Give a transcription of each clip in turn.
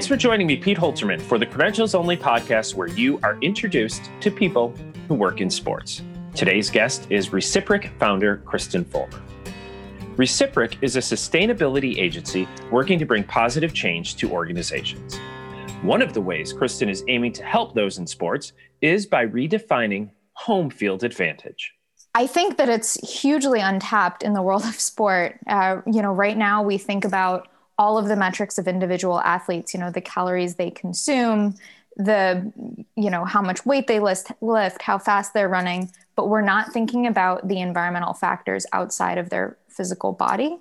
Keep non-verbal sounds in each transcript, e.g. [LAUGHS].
Thanks for joining me, Pete Holterman, for the Credentials Only podcast where you are introduced to people who work in sports. Today's guest is Reciproc founder Kristen Fulmer. Reciproc is a sustainability agency working to bring positive change to organizations. One of the ways Kristen is aiming to help those in sports is by redefining home field advantage. I think that it's hugely untapped in the world of sport. Uh, you know, right now we think about all of the metrics of individual athletes, you know, the calories they consume, the, you know, how much weight they list, lift, how fast they're running, but we're not thinking about the environmental factors outside of their physical body.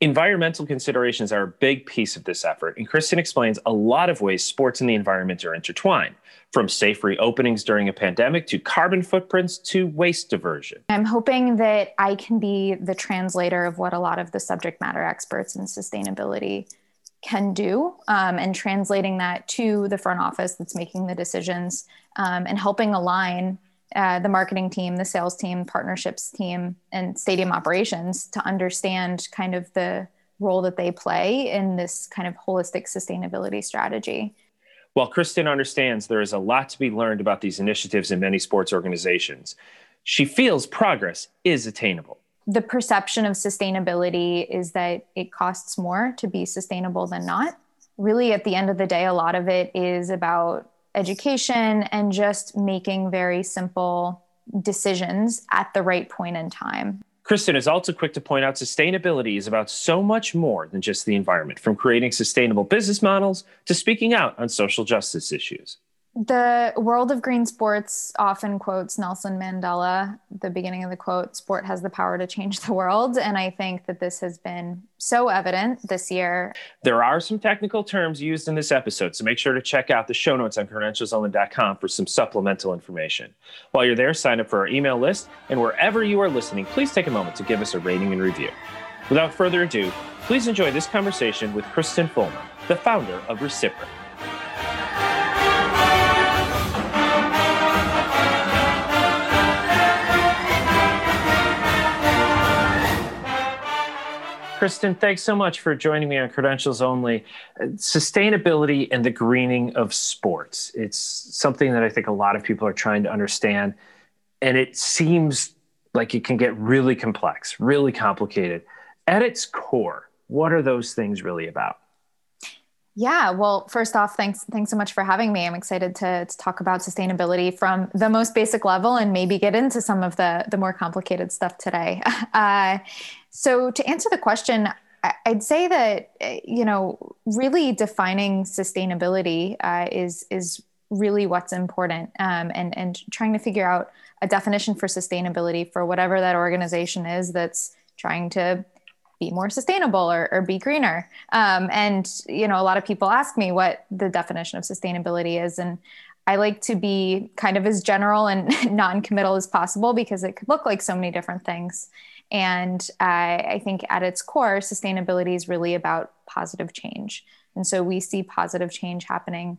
Environmental considerations are a big piece of this effort, and Kristen explains a lot of ways sports and the environment are intertwined, from safe reopenings during a pandemic to carbon footprints to waste diversion. I'm hoping that I can be the translator of what a lot of the subject matter experts in sustainability can do um, and translating that to the front office that's making the decisions um, and helping align uh, the marketing team, the sales team, partnerships team, and stadium operations to understand kind of the role that they play in this kind of holistic sustainability strategy. While Kristen understands there is a lot to be learned about these initiatives in many sports organizations, she feels progress is attainable. The perception of sustainability is that it costs more to be sustainable than not. Really, at the end of the day, a lot of it is about education and just making very simple decisions at the right point in time. Kristen is also quick to point out sustainability is about so much more than just the environment, from creating sustainable business models to speaking out on social justice issues the world of green sports often quotes Nelson Mandela, the beginning of the quote, sport has the power to change the world. And I think that this has been so evident this year. There are some technical terms used in this episode, so make sure to check out the show notes on credentialsonly.com for some supplemental information. While you're there, sign up for our email list, and wherever you are listening, please take a moment to give us a rating and review. Without further ado, please enjoy this conversation with Kristen Fulmer, the founder of Reciproc. Kristen, thanks so much for joining me on Credentials Only. Sustainability and the greening of sports. It's something that I think a lot of people are trying to understand. And it seems like it can get really complex, really complicated. At its core, what are those things really about? Yeah, well, first off, thanks thanks so much for having me. I'm excited to, to talk about sustainability from the most basic level and maybe get into some of the the more complicated stuff today. [LAUGHS] Uh, so, to answer the question, I'd say that eh, you know, really defining sustainability uh, is is really what's important, um, and and trying to figure out a definition for sustainability for whatever that organization is that's trying to be more sustainable or, or be greener. Um, and you know, a lot of people ask me what the definition of sustainability is, and I like to be kind of as general and [LAUGHS] non-committal as possible because it could look like so many different things. And I think at its core, sustainability is really about positive change. And so we see positive change happening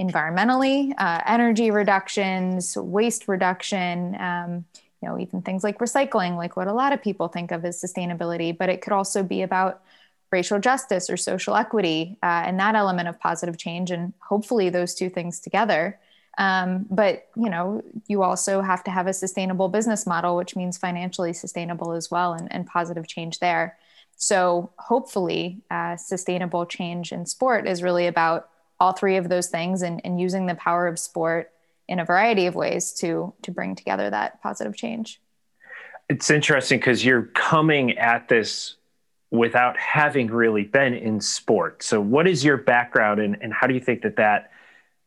environmentally, uh, energy reductions, waste reduction, um, you know, even things like recycling, like what a lot of people think of as sustainability, but it could also be about racial justice or social equity uh, and that element of positive change. And hopefully those two things together um, but you know, you also have to have a sustainable business model, which means financially sustainable as well, and, and positive change there. So hopefully, uh, sustainable change in sport is really about all three of those things, and, and using the power of sport in a variety of ways to to bring together that positive change. It's interesting because you're coming at this without having really been in sport. So, what is your background, and, and how do you think that that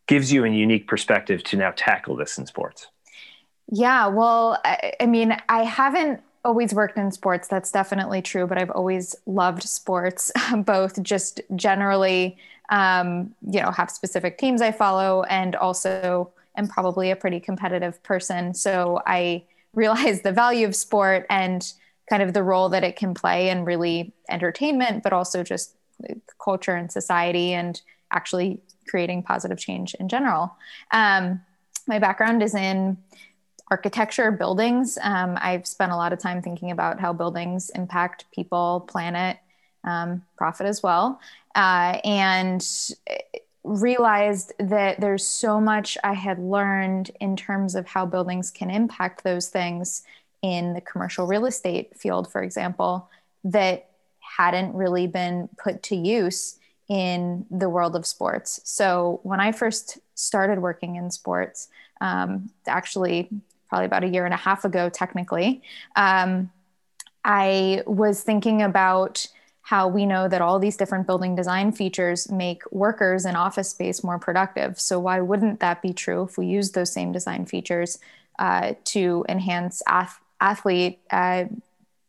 gives you a unique perspective to now tackle this in sports. Yeah, well, I, I, mean, I haven't always worked in sports. That's definitely true, but I've always loved sports, [LAUGHS] both just generally, um, you know, have specific teams I follow, and also am probably a pretty competitive person. So I [LAUGHS] realize the value of sport and kind of the role that it can play in really entertainment, but also just culture and society and actually creating positive change in general. Um, my background is in architecture, buildings. Um, I've spent a lot of time thinking about how buildings impact people, planet, um, profit as well. Uh, and realized that there's so much I had learned in terms of how buildings can impact those things in the commercial real estate field, for example, that hadn't really been put to use in the world of sports. So when I first started working in sports, um, actually probably about a year and a half ago, technically, um, I was thinking about how we know that all these different building design features make workers in office space more productive. So, why wouldn't that be true if we use those same design features uh, to enhance ath- athlete, uh,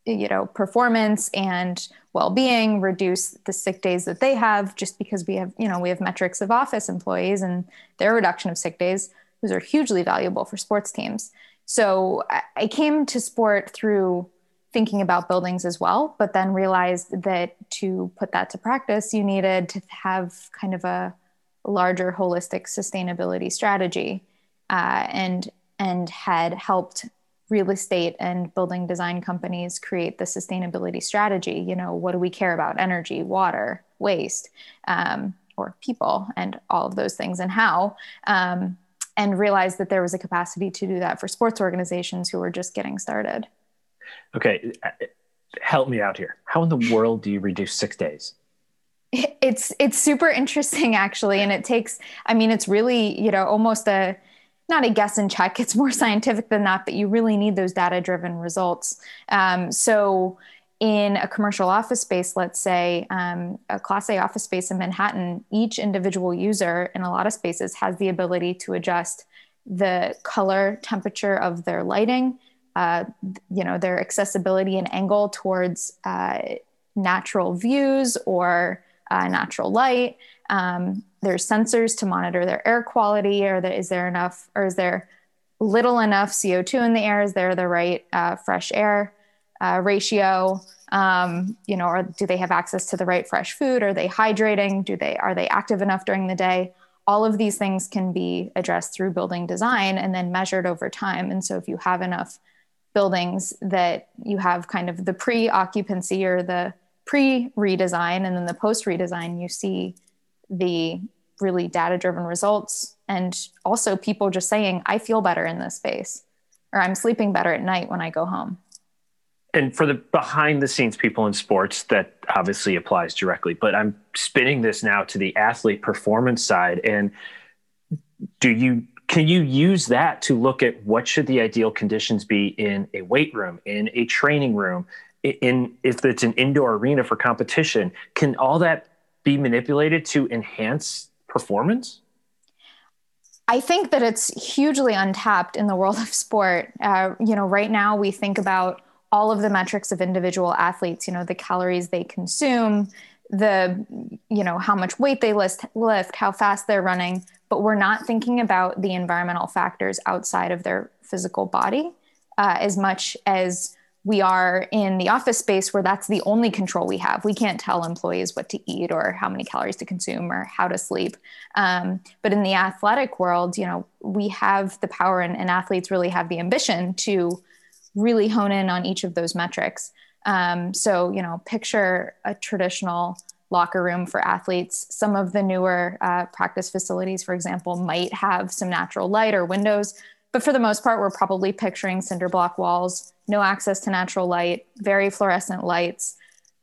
you know, performance and well-being, reduce the sick days that they have, just because we have, you know, we have metrics of office employees and their reduction of sick days. Those are hugely valuable for sports teams. So, I came to sport through thinking about buildings as well, but then realized that to put that to practice, you needed to have kind of a larger holistic sustainability strategy, uh, and and had helped real estate and building design companies create the sustainability strategy. You know, what do we care about? Energy, water, waste, um, or people, and all of those things, and how. Um, and realized that there was a capacity to do that for sports organizations who were just getting started. Okay, help me out here. How in the world do you reduce six days? It's it's super interesting actually, and it takes. I mean, it's really you know almost a not a guess and check. It's more [LAUGHS] scientific than that, but you really need those data driven results. Um, so in a commercial office space, let's say um, a Class A office space in Manhattan, each individual user in a lot of spaces has the ability to adjust the color temperature of their lighting uh, you know their accessibility and angle towards uh, natural views or uh, natural light. Um, there's sensors to monitor their air quality. Or is there enough, or is there little enough CO2 in the air? Is there the right uh, fresh air uh, ratio? Um, you know, or do they have access to the right fresh food? Are they hydrating? Do they are they active enough during the day? All of these things can be addressed through building design and then measured over time. And so, if you have enough buildings that you have kind of the pre occupancy or the pre redesign and then the post redesign, you see the really data driven results and also people just saying, I feel better in this space or I'm sleeping better at night when I go home. And for the behind the scenes people in sports, that obviously applies directly. But I'm spinning this now to the athlete performance side. And do you can you use that to look at what should the ideal conditions be in a weight room in a training room in if it's an indoor arena for competition can all that be manipulated to enhance performance I think that it's hugely untapped in the world of sport. Uh, you know, right now we think about all of the metrics of individual athletes. You know, the calories they consume, the you know how much weight they lift, lift how fast they're running but we're not thinking about the environmental factors outside of their physical body uh, as much as we are in the office space where that's the only control we have. We can't tell employees what to eat or how many calories to consume or how to sleep. Um, but in the athletic world, you know, we have the power and, and, athletes really have the ambition to really hone in on each of those metrics. Um, so, you know, picture a traditional locker room for athletes. Some of the newer uh, practice facilities, for example, might have some natural light or windows, but for the most part, we're probably picturing cinder block walls, no access to natural light, very fluorescent lights.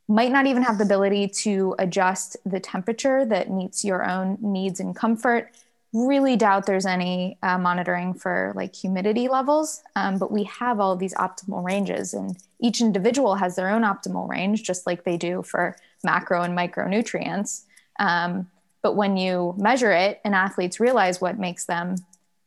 Might not even have the ability to adjust the temperature that meets your own needs and comfort. Really doubt there's any uh, monitoring for like humidity levels, um, but we have all these optimal ranges, and each individual has their own optimal range, just like they do for macro and micronutrients. Um, but when you measure it and athletes realize what makes them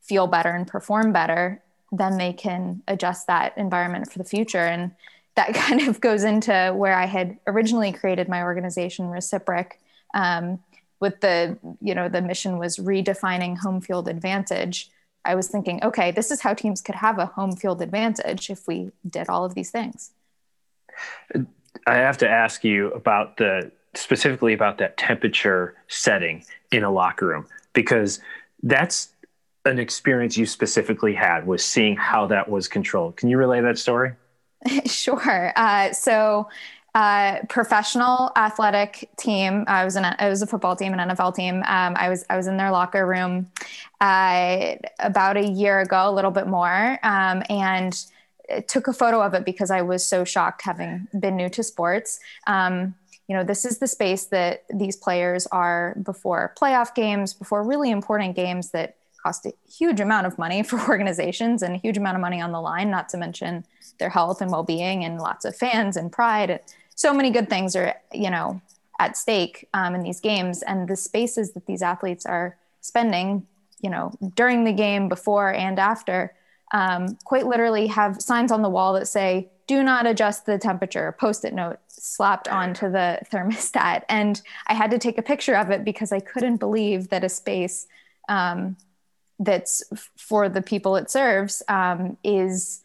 feel better and perform better, then they can adjust that environment for the future. And that [LAUGHS] kind of goes into where I had originally created my organization, Reciproc. Um, with the, you know, the mission was redefining home field advantage. I was thinking, okay, this is how teams could have a home field advantage if we did all of these things. I have to ask you about the specifically about that temperature setting in a locker room because that's an experience you specifically had was seeing how that was controlled. Can you relay that story? [LAUGHS] sure. Uh, so uh, professional athletic team. I was in a, it was a football team, an NFL team. Um, I was I was in their locker room uh, about a year ago, a little bit more, um, and took a photo of it because I was so shocked, having been new to sports. Um, you know, this is the space that these players are before playoff games, before really important games that cost a huge amount of money for [LAUGHS] organizations and a huge amount of money on the line, not to mention their health and well-being and lots of fans and pride. So many good things are, you know, at stake um, in these games and the spaces that these athletes are spending, you know, during the game, before and after, um, quite literally have signs on the wall that say, do not adjust the temperature, post-it note slapped onto the thermostat. And I had to take a picture of it because I couldn't believe that a space um, that's for the people it serves um, is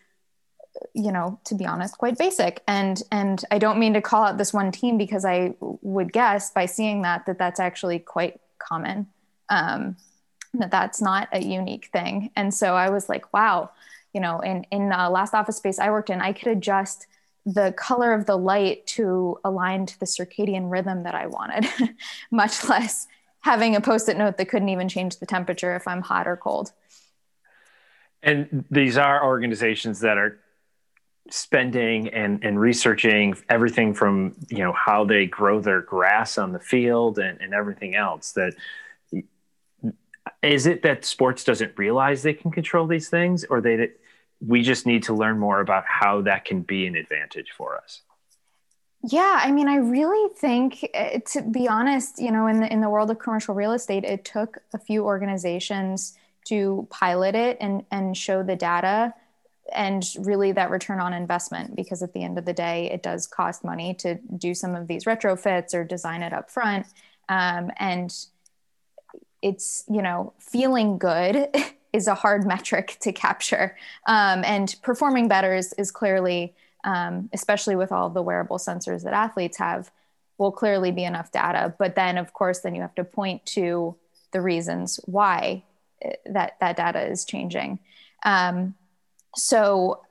you know to be honest quite basic. And and i don't mean to call out this one team because i would guess by seeing that that that's actually quite common um, that that's not a unique thing. And so i was like wow you know in in the last office space i worked in i could adjust the color of the light to align to the circadian rhythm that i wanted [LAUGHS] much less having a post-it note that couldn't even change the temperature if I'm hot or cold. And these are organizations that are spending and, and researching everything from you know how they grow their grass on the field and, and everything else that is it that sports doesn't realize they can control these things or they we just need to learn more about how that can be an advantage for us yeah, I mean, I really think, uh, to be honest, you know, in the in the world of commercial real estate, it took a few organizations to pilot it and and show the data and really that return on investment because at the end of the day it does cost money to do some of these retrofits or design it up front. Um, and it's you know feeling good [LAUGHS] is a hard metric to capture. Um, and performing better is, is clearly um, especially with all the wearable sensors that athletes have, will clearly be enough data. But then, of course, then you have to point to the reasons why uh, that that data is changing. Um, so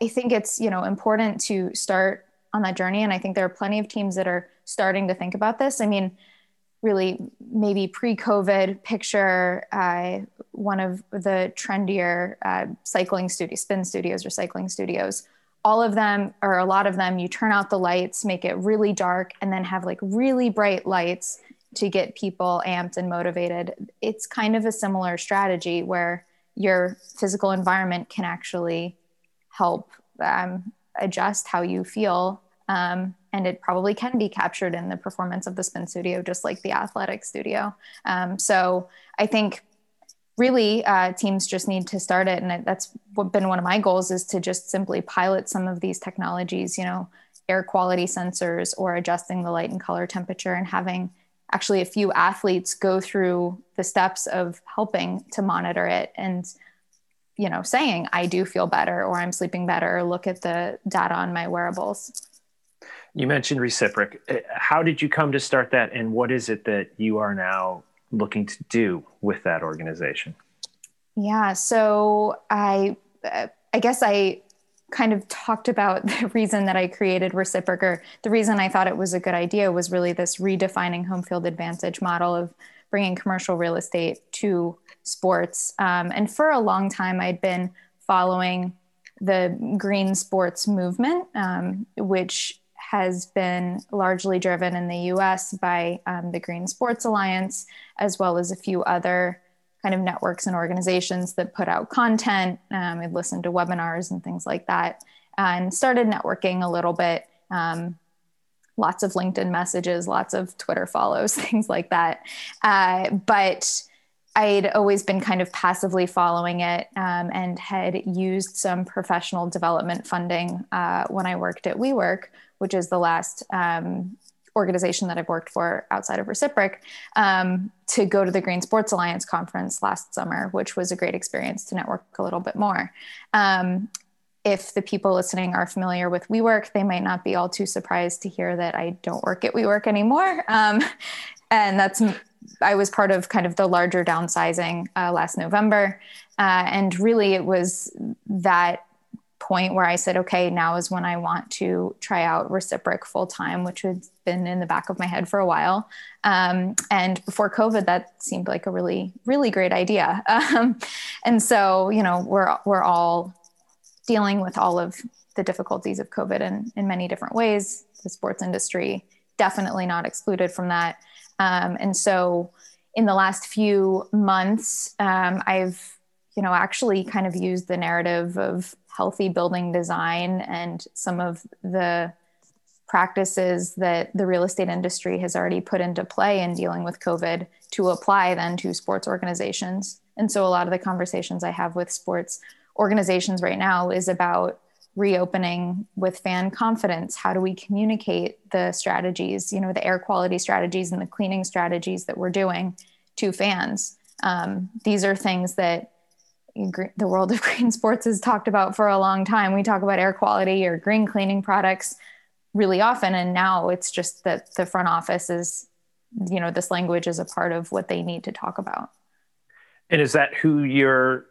I think it's you know important to start on that journey, and I think there are plenty of teams that are starting to think about this. I mean, really, maybe pre-COVID, picture uh, one of the trendier uh, cycling studios, spin studios, or cycling studios all of them or a lot of them you turn out the lights make it really dark and then have like really bright lights to get people amped and motivated. It's kind of a similar strategy where your physical environment can actually help um, adjust how you feel um, and it probably can be captured in the performance of the spin studio just like the athletic studio. Um, so i think really uh, teams just need to start it. And that's been one of my goals is to just simply pilot some of these technologies you know air quality sensors or adjusting the light and color temperature and having actually a few athletes go through the steps of helping to monitor it and you know saying i do feel better or i'm sleeping better or look at the data on my wearables. You mentioned reciproc. How did you come to start that? And what is it that you are now looking to do with that organization? Yeah, so I uh, I guess I kind of talked about [LAUGHS] the reason that I created Reciproc, or the reason I thought it was a good idea was really this redefining home field advantage model of bringing commercial real estate to sports. Um, and for a long time, I'd been following the green sports movement, um, which has been largely driven in the US by um, the Green Sports Alliance, as well as a few other kind of networks and organizations that put out content. Um, I listened to webinars and things like that and started networking a little bit. Um, lots of LinkedIn messages, lots of Twitter follows, [LAUGHS] things like that. Uh, but I'd always been kind of passively following it um, and had used some professional development funding uh, when I worked at WeWork, which is the last um, organization that I've worked for outside of Reciproc, um, to go to the Green Sports Alliance conference last summer, which was a great experience to network a little bit more. Um, if the people listening are familiar with WeWork, they might not be all too surprised to hear that I don't work at WeWork anymore. Um, and that's I was part of kind of the larger downsizing uh, last November, uh, and really it was that point where I said, okay, now is when I want to try out Reciproc full time, which had been in the back of my head for a while. Um, and before COVID, that seemed like a really, really great idea. [LAUGHS] Um, and so, you know, we're we're all dealing with all of the difficulties of COVID in, in many different ways. The sports industry definitely not excluded from that. Um, and so, in the last few months, um, I've you know actually kind of used the narrative of healthy building design and some of the practices that the real estate industry has already put into play in dealing with COVID to apply then to sports organizations. And so a lot of the conversations I have with sports organizations right now is about reopening with fan confidence. How do we communicate the strategies, you know, the air quality strategies and the cleaning strategies that we're doing to fans? Um, these are things that the world of [LAUGHS] green sports has talked about for a long time. We talk about air quality or green cleaning products really often, and now it's just that the front office is, you know, this language is a part of what they need to talk about. And is that who your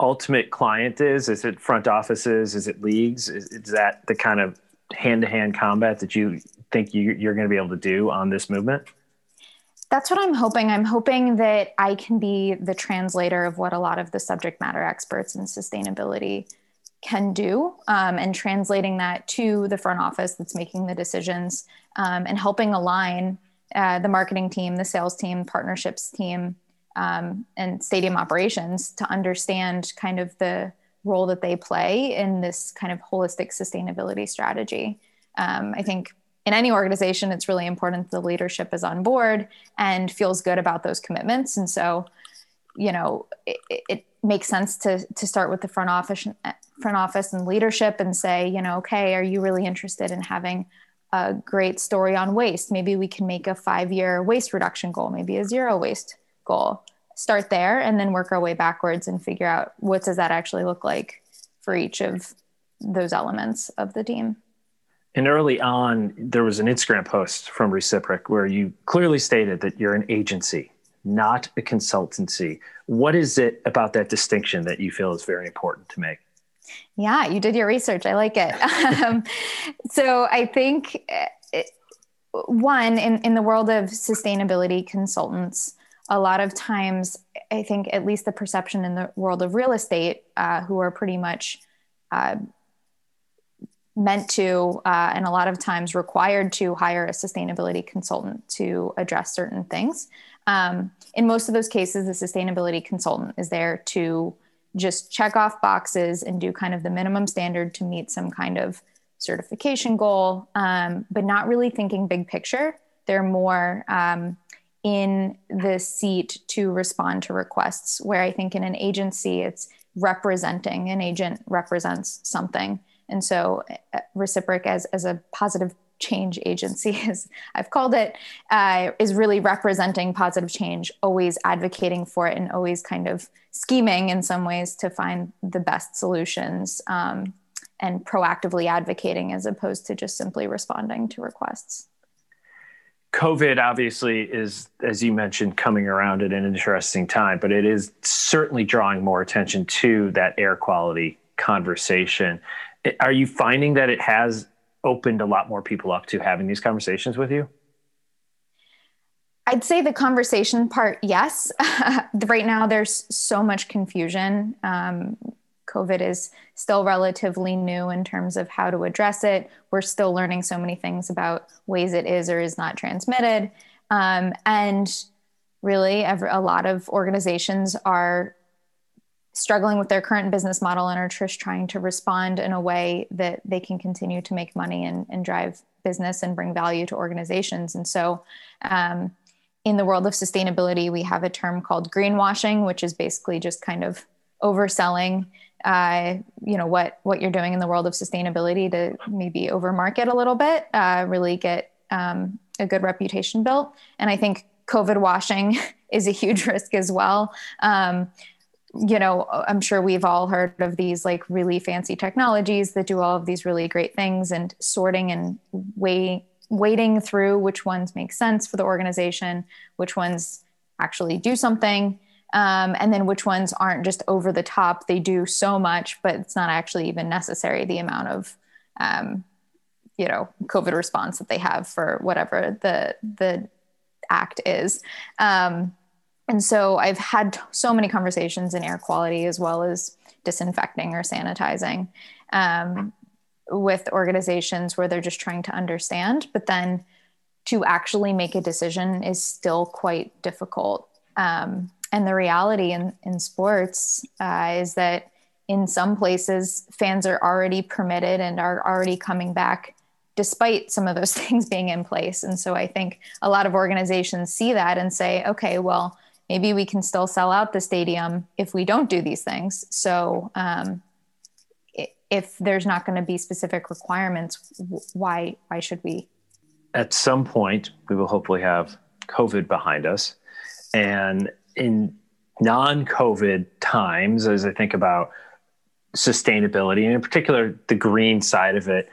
ultimate client is? Is it front offices? Is it leagues? Is, is that the kind of hand to hand combat that you think you, you're going to be able to do on this movement? That's what I'm hoping. I'm hoping that I can be the translator of what a lot of the subject matter experts in sustainability can do um, and translating that to the front office that's making the decisions um, and helping align uh, the marketing team, the sales team, partnerships team, um, and stadium operations to understand kind of the role that they play in this kind of holistic sustainability strategy. Um, I think in any organization, it's really important the leadership is on board and feels good about those commitments. And so, you know, it, it makes sense to to start with the front office front office and leadership and say, you know, okay, are you really interested in having a great story on waste? Maybe we can make a five year waste reduction goal, maybe a zero waste goal. Start there and then work our way backwards and figure out what does that actually look like for each of those elements of the team. And early on, there was an Instagram post from Reciproc where you clearly stated that you're an agency, not a consultancy. What is it about that distinction that you feel is very important to make? Yeah, you did your research. I like it. [LAUGHS] um, so I think it, eh, one in, in the world of sustainability consultants, a lot of times, I think at least the perception in the world of real estate, uh, who are pretty much uh, meant to, uh, and a lot of times required to hire a sustainability consultant to address certain things. Um, in most of those cases, the sustainability consultant is there to just check off boxes and do kind of the minimum standard to meet some kind of certification goal, um, but not really thinking big picture. They're more um, in the seat to respond to requests, where I think in an agency, it's representing, an agent represents something. And so, uh, Reciproc as, as a positive change agency, [LAUGHS] as I've called it, uh, is really representing positive change, always advocating for it, and always kind of scheming in some ways to find the best solutions um, and proactively advocating as opposed to just simply responding to requests. COVID obviously is, as you mentioned, coming around at an interesting time, but it is certainly drawing more attention to that air quality conversation. Are you finding that it has opened a lot more people up to having these conversations with you? I'd say the conversation part, yes. [LAUGHS] right now, there's so much confusion. Um, COVID is still relatively new in terms of how to address it. We're still learning so many things about ways it is or is not transmitted. Um, and really, every, a lot of organizations are struggling with their current business model and are just trying to respond in a way that they can continue to make money and, and drive business and bring value to organizations. And so, um, in the world of sustainability, we have a term called greenwashing, which is basically just kind of overselling, uh, you know, what what you're doing in the world of sustainability to maybe overmarket a little bit, uh, really get um, a good reputation built. And I think COVID washing [LAUGHS] is a huge risk as well. Um, you know, I'm sure we've all heard of these like really fancy technologies that do all of these really great things and sorting and weigh, weighting through which ones make sense for the organization, which ones actually do something. um, and then which ones aren't just over the top. They do so much, but it's not actually even necessary the amount of um, you know COVID response that they have for whatever the the act is. Um, and so I've had so many conversations in air quality as well as disinfecting or sanitizing um, with organizations where they're just trying to understand, but then to actually make a decision is still quite difficult. Um, and the reality in, in sports uh, is that in some places, fans are already permitted and are already coming back despite some of those [LAUGHS] things being in place. And so I think a lot of organizations see that and say, okay, well, maybe we can still sell out the stadium if we don't do these things. So um, if there's not going to be specific requirements, why why should we? At some point, we will hopefully have COVID behind us, and in non-COVID times, as I think about sustainability, and in particular the green side of it,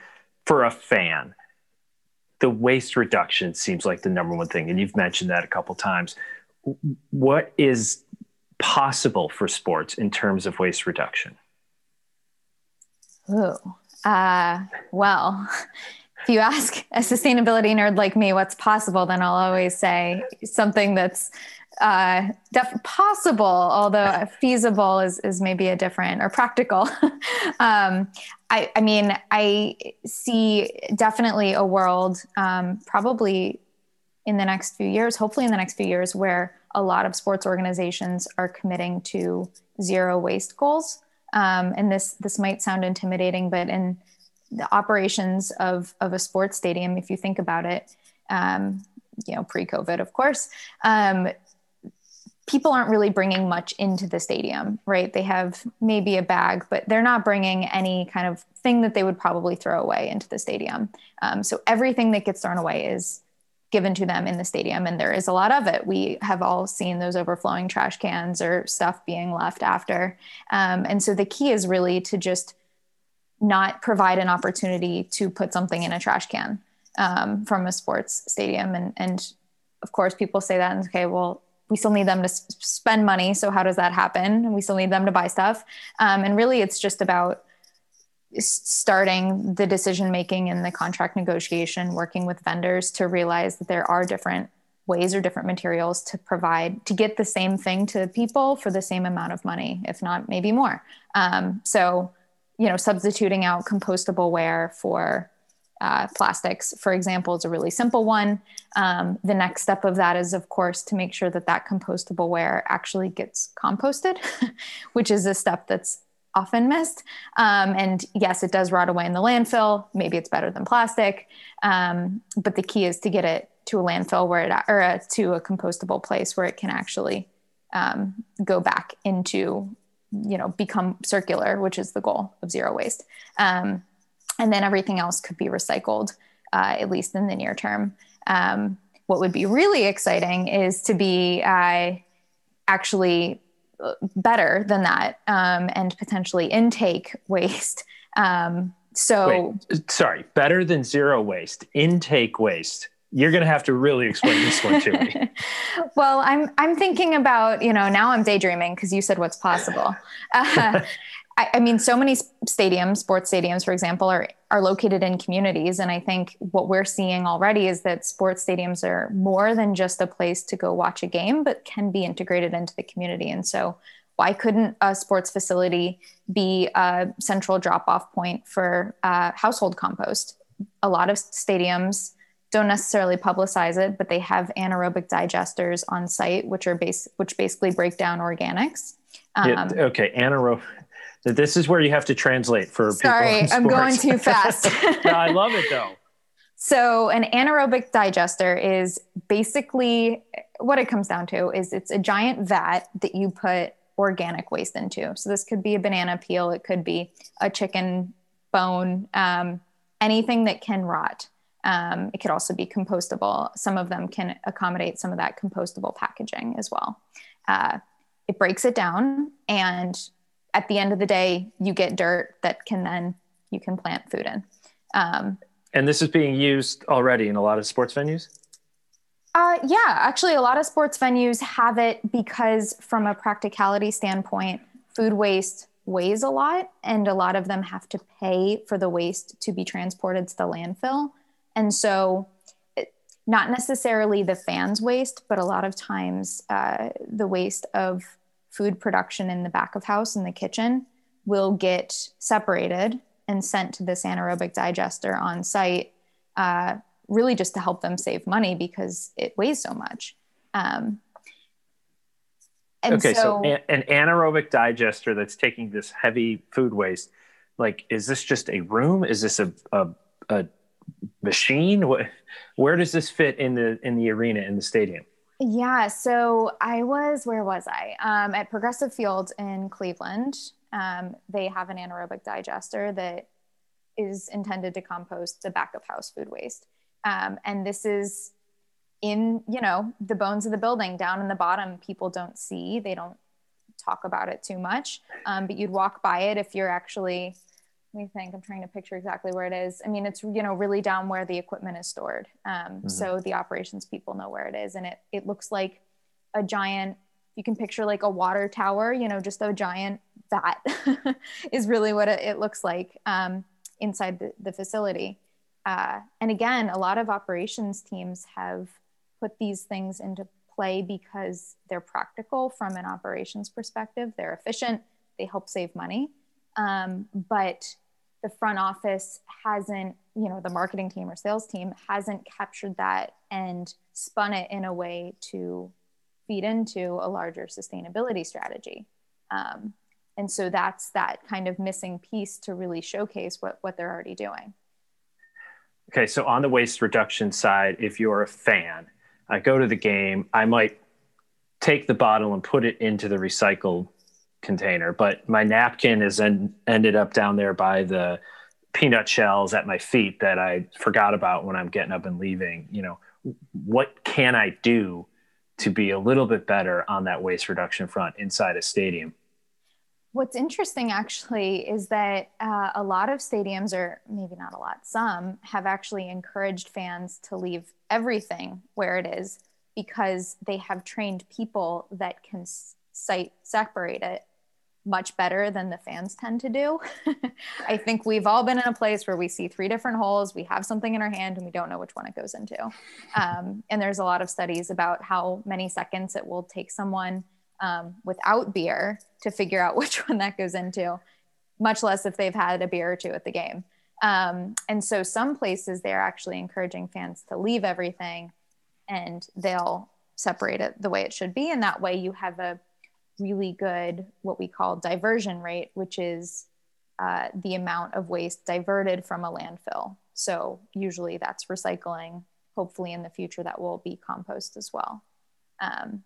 for a fan, the waste reduction seems like the number one thing, and you've mentioned that a couple times what is possible for sports in terms of waste reduction? Oh, uh, well, [LAUGHS] if you ask a sustainability nerd like me what's possible, then I'll always say something that's uh, def- possible, although [LAUGHS] feasible is, is maybe a different or practical. [LAUGHS] um, I, I, mean, I see definitely a world, um, probably in the next few years, hopefully in the next few years, where a lot of sports organizations are committing to zero waste goals. Um, and this this might sound intimidating, but in the operations of of a sports stadium, if you think about it, um, you know, pre-COVID, of course, um, people aren't really bringing much into the stadium, right? They have maybe a bag, but they're not bringing any kind of thing that they would probably throw away into the stadium. Um, so everything that gets thrown away is given to them in the stadium and there is a lot of it. We have all seen those overflowing trash cans or stuff being left after. Um, and so the key is really to just not provide an opportunity to put something in a trash can um, from a sports stadium. And and of course people say that and okay well we still need them to spend money so how does that happen? We still need them to buy stuff. Um, and really it's just about starting the decision making and the contract negotiation, working with vendors to realize that there are different ways or different materials to provide to get the same thing to people for the same amount of money, if not maybe more. Um, so, you know, substituting out compostable ware for uh, plastics, for example, is a really simple one. Um, the next step of that is, of course, to make sure that that compostable ware actually gets composted, [LAUGHS] which is a step that's often missed. Um, and yes, it does rot away in the landfill. Maybe it's better than plastic. Um, but the key is to get it to a landfill where it, or a, to a compostable place where it can actually um, go back into, you know, become circular, which is the goal of zero waste. Um, and then everything else could be recycled, uh, at least in the near term. Um, what would be really exciting is to be uh, actually better than that um, and potentially intake waste. [LAUGHS] Um, so, Wait, sorry, better than zero waste, intake waste. You're going to have to really explain this one to me. [LAUGHS] well, I'm I'm thinking about you know now I'm daydreaming because you said what's possible. [LAUGHS] Uh, I, I, mean, so many stadiums, sports stadiums, for example, are are located in communities, and I think what we're seeing already is that sports stadiums are more than just a place to go watch a game, but can be integrated into the community. And so, why couldn't a sports facility be a central drop off point for uh, household compost? A lot of stadiums don't necessarily publicize it, but they have anaerobic digesters on site, which are base, which basically break down organics. Um, yeah, okay, anaerobic this is where you have to translate for Sorry, people. Sorry, I'm going too fast. [LAUGHS] no, I love it though. So, an anaerobic digester is basically what it comes down to is it's a giant vat that you put organic waste into. So, this could be a banana peel, it could be a chicken bone, um, anything that can rot. Um, it could also be compostable. Some of them can accommodate some of that compostable packaging as well. Uh, it breaks it down and at the end of the day, you get dirt that can then you can plant food in. Um, and this is being used already in a lot of sports venues. Uh, yeah, actually, a lot of sports venues have it because, from a practicality standpoint, food waste weighs a lot, and a lot of them have to pay for the waste to be transported to the landfill. And so, not necessarily the fans' waste, but a lot of times uh, the waste of food production in the back of house in the kitchen will get separated and sent to this anaerobic digester on site, uh, really just to help them save money because it weighs so much. Um, okay, so, so an anaerobic digester that's taking this heavy food waste, like, is this just a room? Is this a, a, a machine? Where does this fit in the in the arena in the stadium? Yeah, so I was where was I? Um, at Progressive Field in Cleveland. Um, they have an anaerobic digester that is intended to compost the back of house food waste. Um, and this is in, you know, the bones of the building down in the bottom. People don't see, they don't talk about it too much. Um, but you'd walk by it if you're actually, me think, I'm trying to picture exactly where it is. I mean, it's, you know, really down where the equipment is stored. Um, mm-hmm. So the operations people know where it is. And it, it looks like a giant you can picture like a water tower, you know, just a giant vat [LAUGHS] is really what it, it looks like um, inside the, the facility. Uh, and again, a lot of operations teams have put these things into play because they're practical from an operations perspective. They're efficient, they help save money. Um, but the front office hasn't, you know, the marketing team or sales team hasn't captured that and spun it in a way to feed into a larger sustainability strategy. Um, and so that's that kind of missing piece to really showcase what, what they're already doing. Okay, so on the waste reduction side, if you're a fan, I go to the game, I might take the bottle and put it into the recycle container, but my napkin is en- ended up down there by the peanut shells at my feet that I forgot about when I'm getting up and leaving. You know, what can I do to be a little bit better on that waste reduction front inside a stadium. What's interesting actually is that uh, a lot of stadiums, or maybe not a lot, some have actually encouraged fans to leave everything where it is because they have trained people that can site separate it much better than the fans tend to do. [LAUGHS] I think we've all been in a place where we see three different holes, we have something in our hand, and we don't know which one it goes into. [LAUGHS] Um, and there's a lot of studies about how many seconds it will take someone um, without beer to figure out [LAUGHS] which one that goes into, much less if they've had a beer or two at the game. Um, and so some places they're actually encouraging fans to leave everything and they'll separate it the way it should be. And that way you have a really good what we call diversion rate, which is uh, the amount of waste diverted from a landfill. So usually that's recycling. Hopefully in the future that will be compost as well. Um,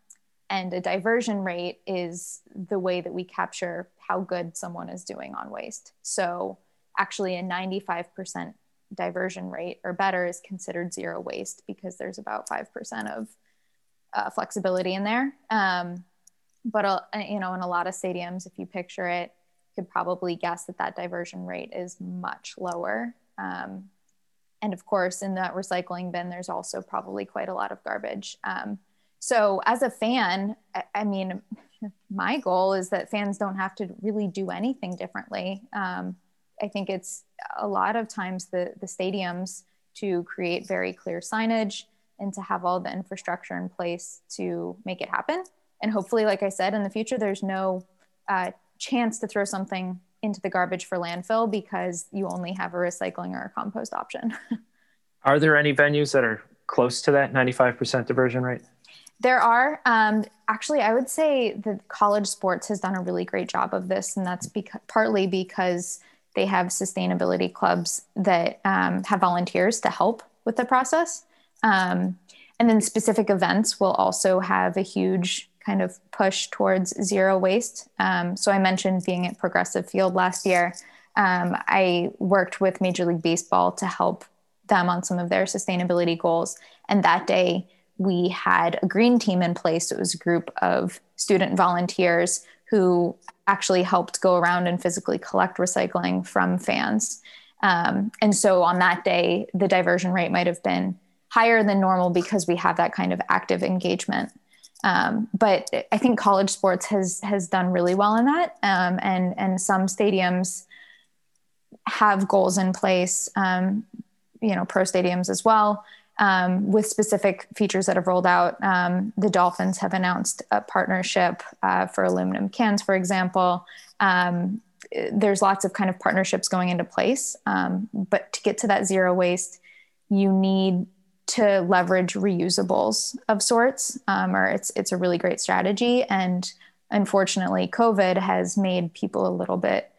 and a diversion rate is the way that we capture how good someone is doing on waste. So actually a 95% diversion rate or better is considered zero waste because there's about 5% of uh, flexibility in there. Um, but uh, you know in a lot of stadiums if you picture it you could probably guess that that diversion rate is much lower. Um, and of course in that recycling bin there's also probably quite a lot of garbage. Um, so as a fan I, I, mean [LAUGHS] my goal is that fans don't have to really do anything differently. Um, i think it's a lot of times the the stadiums to create very clear signage and to have all the infrastructure in place to make it happen and hopefully like i said in the future there's no uh, chance to throw something into the garbage for landfill because you only have a recycling or a compost option. [LAUGHS] Are there any venues that are close to that 95% diversion rate? There are. Um, actually i would say that college sports has done a really great job of this and that's beca- partly because they have sustainability clubs that um, have volunteers to help with the process. Um, and then specific events will also have a huge kind of push towards zero waste. Um, so I mentioned being at Progressive Field last year. Um, I worked with Major League Baseball to help them on some of their sustainability goals. And that day, we had a green team in place. It was a group of student volunteers who actually helped go around and physically collect recycling from fans. Um, and so on that day, the diversion rate might have been higher than normal because we have that kind of active engagement. Um, but I think college sports has has done really well in that, um, and and some stadiums have goals in place. Um, you know, pro stadiums as well. Um, with specific features that have rolled out. Um, the Dolphins have announced a partnership uh, for aluminum cans, for example. Um, there's lots of kind of partnerships going into place. But to get to that zero waste, you need to leverage reusables of sorts, um, or it's it's a really great strategy. And unfortunately, COVID has made people a little bit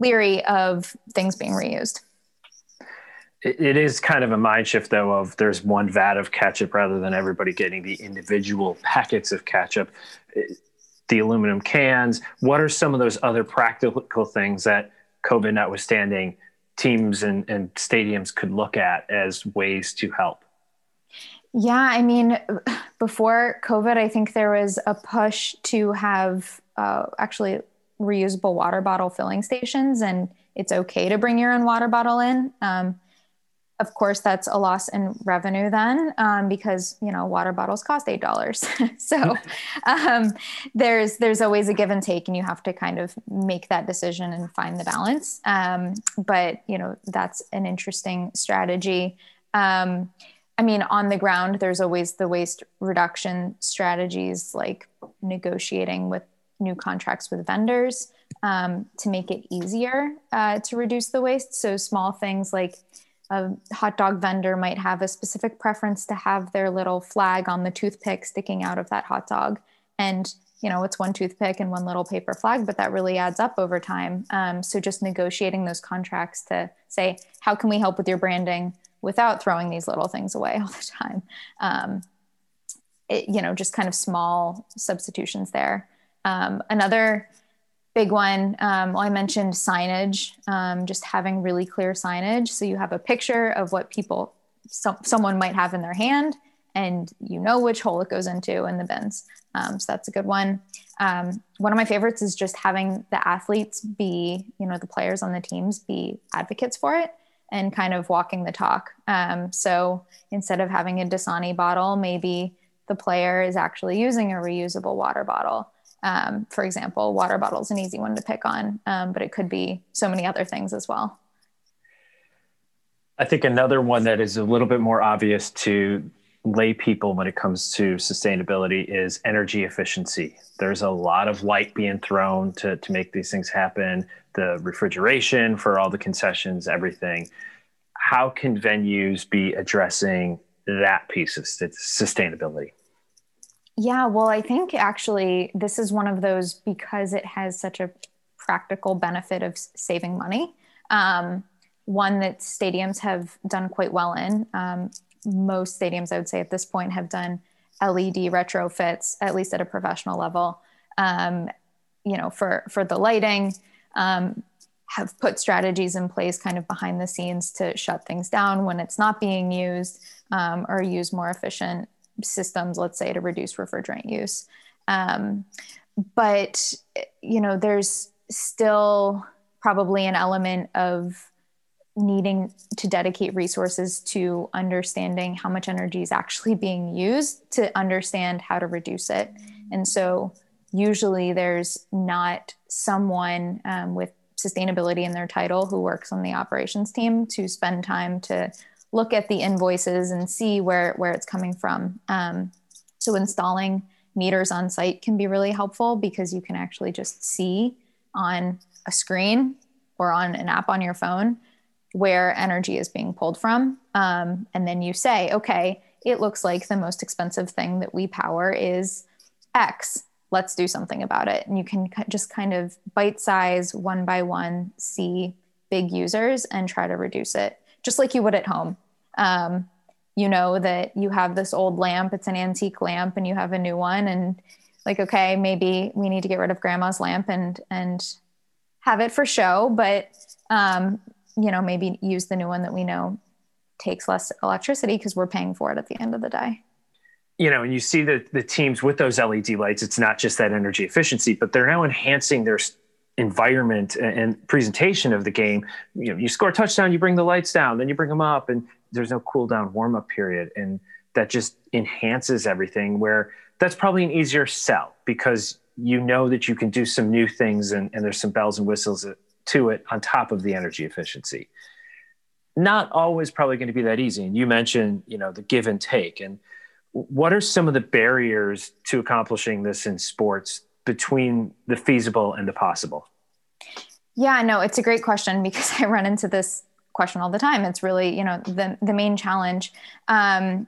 leery of things being reused. It is kind of a mind shift though of there's one vat of ketchup rather than everybody getting the individual packets of ketchup. The aluminum cans what are some of those other practical things that covid notwithstanding teams and, and stadiums could look at as ways to help yeah i mean [SIGHS] before covid i think there was a push to have uh, actually reusable water bottle filling stations and it's okay to bring your own water bottle in. Um, of course that's a loss in revenue then um, because you know water bottles cost eight dollars. [LAUGHS] So [LAUGHS] um, there's there's always a give and take and you have to kind of make that decision and find the balance. Um, but you know that's an interesting strategy. Um, i mean on the ground there's always the waste reduction strategies like negotiating with new contracts with vendors um, to make it easier uh, to reduce the waste so small things like a hot dog vendor might have a specific preference to have their little flag on the toothpick sticking out of that hot dog. And, you know, it's one toothpick and one little paper flag, but that really adds up over time. Um, so just negotiating those contracts to say, how can we help with your branding without throwing these little things away [LAUGHS] all the time? Um, it, you know, just kind of small substitutions there. Um, another big one. Um, well, I mentioned signage, um, just having really clear signage. So you have a picture of what people, so, someone might have in their hand, and you know which hole it goes into in the bins. Um, so that's a good one. Um, one of my favorites is just having the athletes be, you know, the players on the teams be advocates for it and kind of walking the talk. Um, so instead of having a Dasani bottle, maybe the player is actually using a reusable water bottle um, for example, water bottles an easy one to pick on, um, but it could be so many other things as well. I think another one that is a little bit more obvious to lay people when it comes to sustainability is energy efficiency. There's a lot of light being thrown to, to make these things happen, the refrigeration for all the concessions, everything. How can venues be addressing that piece of sustainability? Yeah, well, I think actually this is one of those because it has such a practical benefit of saving money. Um, one that stadiums have done quite well in. Um, most stadiums, I would say, at this point, have done LED retrofits, at least at a professional level. Um, you know, for for the lighting, um, have put strategies in place, kind of behind the scenes, to shut things down when it's not being used, um, or use more efficient systems, let's say, to reduce refrigerant use. Um, but, you know, there's still probably an element of needing to dedicate resources to understanding how much energy is actually being used to understand how to reduce it. And so, usually, there's not someone um, with sustainability in their title who works on the operations team to spend time to look at the invoices and see where where it's coming from. Um, so installing meters on site can be really helpful because you can actually just see on a screen or on an app on your phone where energy is being pulled from. Um, and then you say, okay, it looks like the most expensive thing that we power is X. Let's do something about it. And you can just kind of bite size one by one, see big users and try to reduce it just like you would at home. Um, you know that you have this old lamp, it's an antique lamp, and you have a new one, and like, okay, maybe we need to get rid of grandma's lamp and and have it for show, but um, you know, maybe use the new one that we know takes less electricity because we're paying for it at the end of the day you know, and you see the the teams with those LED lights, it's not just that energy efficiency, but they're now enhancing their environment and presentation of the game. You know, you score a touchdown, you bring the lights down, then you bring them up, and there's no cool down warm up period and that just enhances everything where that's probably an easier sell because you know that you can do some new things and, and there's some bells and whistles uh, to it on top of the energy efficiency not always probably going to be that easy and you mentioned you know the give and take and what are some of the barriers to accomplishing this in sports between the feasible and the possible? Yeah no it's a great question because [LAUGHS] i run into this question all the time. It's really you know the the main challenge um,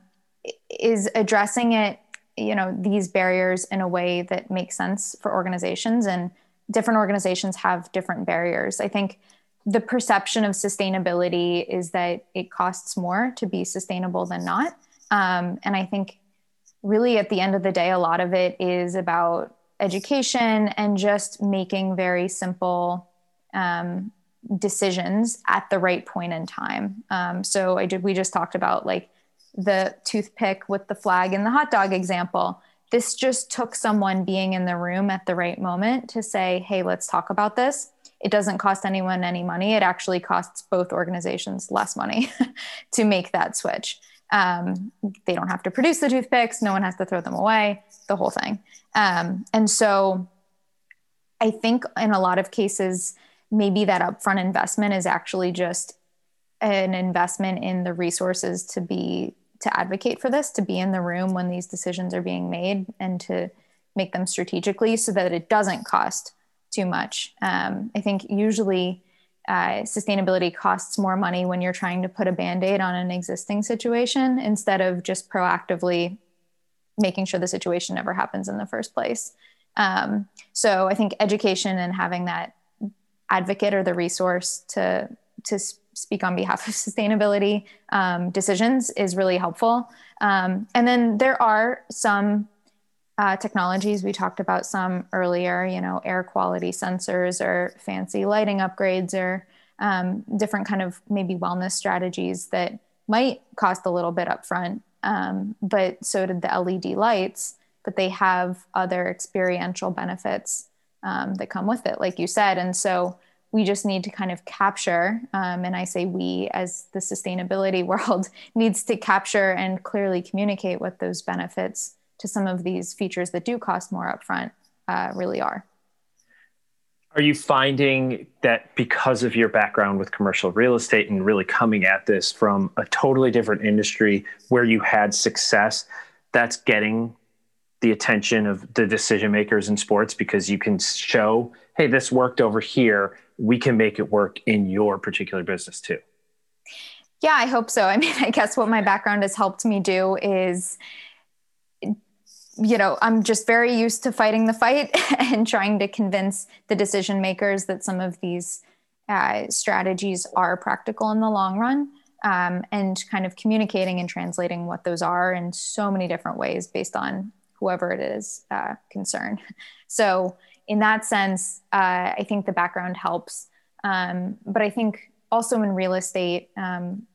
is addressing it you know these barriers in a way that makes sense for organizations and different organizations have different barriers. I think the perception of sustainability is that it costs more to be sustainable than not um, and i think really at the end of the day a lot of it is about education and just making very simple um, decisions at the right point in time um, so i did we just talked about like the toothpick with the flag and the hot dog example. This just took someone being in the room at the right moment to say, hey, let's talk about this. It doesn't cost anyone any money. It actually costs both organizations less money [LAUGHS] to make that switch. Um, they don't have to produce the toothpicks, no one has to throw them away, the whole thing. Um, and so I think in a lot of cases, maybe that upfront investment is actually just an investment in the resources to be to advocate for this, to be in the room when these decisions are being made, and to make them strategically so that it doesn't cost too much. Um, I think usually uh, sustainability costs more money when you're trying to put a band aid on an existing situation instead of just proactively making sure the situation never happens in the first place. Um, so I think education and having that advocate or the resource to to speak on behalf of [LAUGHS] sustainability um, decisions is really helpful. Um, and then there are some uh, technologies we talked about some earlier, you know, air quality sensors or fancy lighting upgrades or um, different kind of maybe wellness strategies that might cost a little bit upfront. Um, but so did the LED lights, but they have other experiential benefits um, that come with it, like you said. And so we just need to kind of capture um, and i say we as the sustainability [LAUGHS] world needs to capture and clearly communicate what those benefits to some of these features that do cost more upfront uh, really are are you finding that because of your background with commercial real estate and really coming at this from a totally different industry where you had success that's getting the attention of the decision makers in sports because you can show hey this worked over here we can make it work in your particular business too. Yeah, I hope so. I mean, [LAUGHS] I guess what my background has helped me do is you know, I'm just very used to fighting the fight [LAUGHS] and trying to convince the decision makers that some of these uh, strategies are practical in the long run. Um, and kind of communicating and translating what those are in so many different ways based on whoever it is uh, concerned. [LAUGHS] So, in that sense, uh, I think the background helps. Um, but I think also in real estate, um,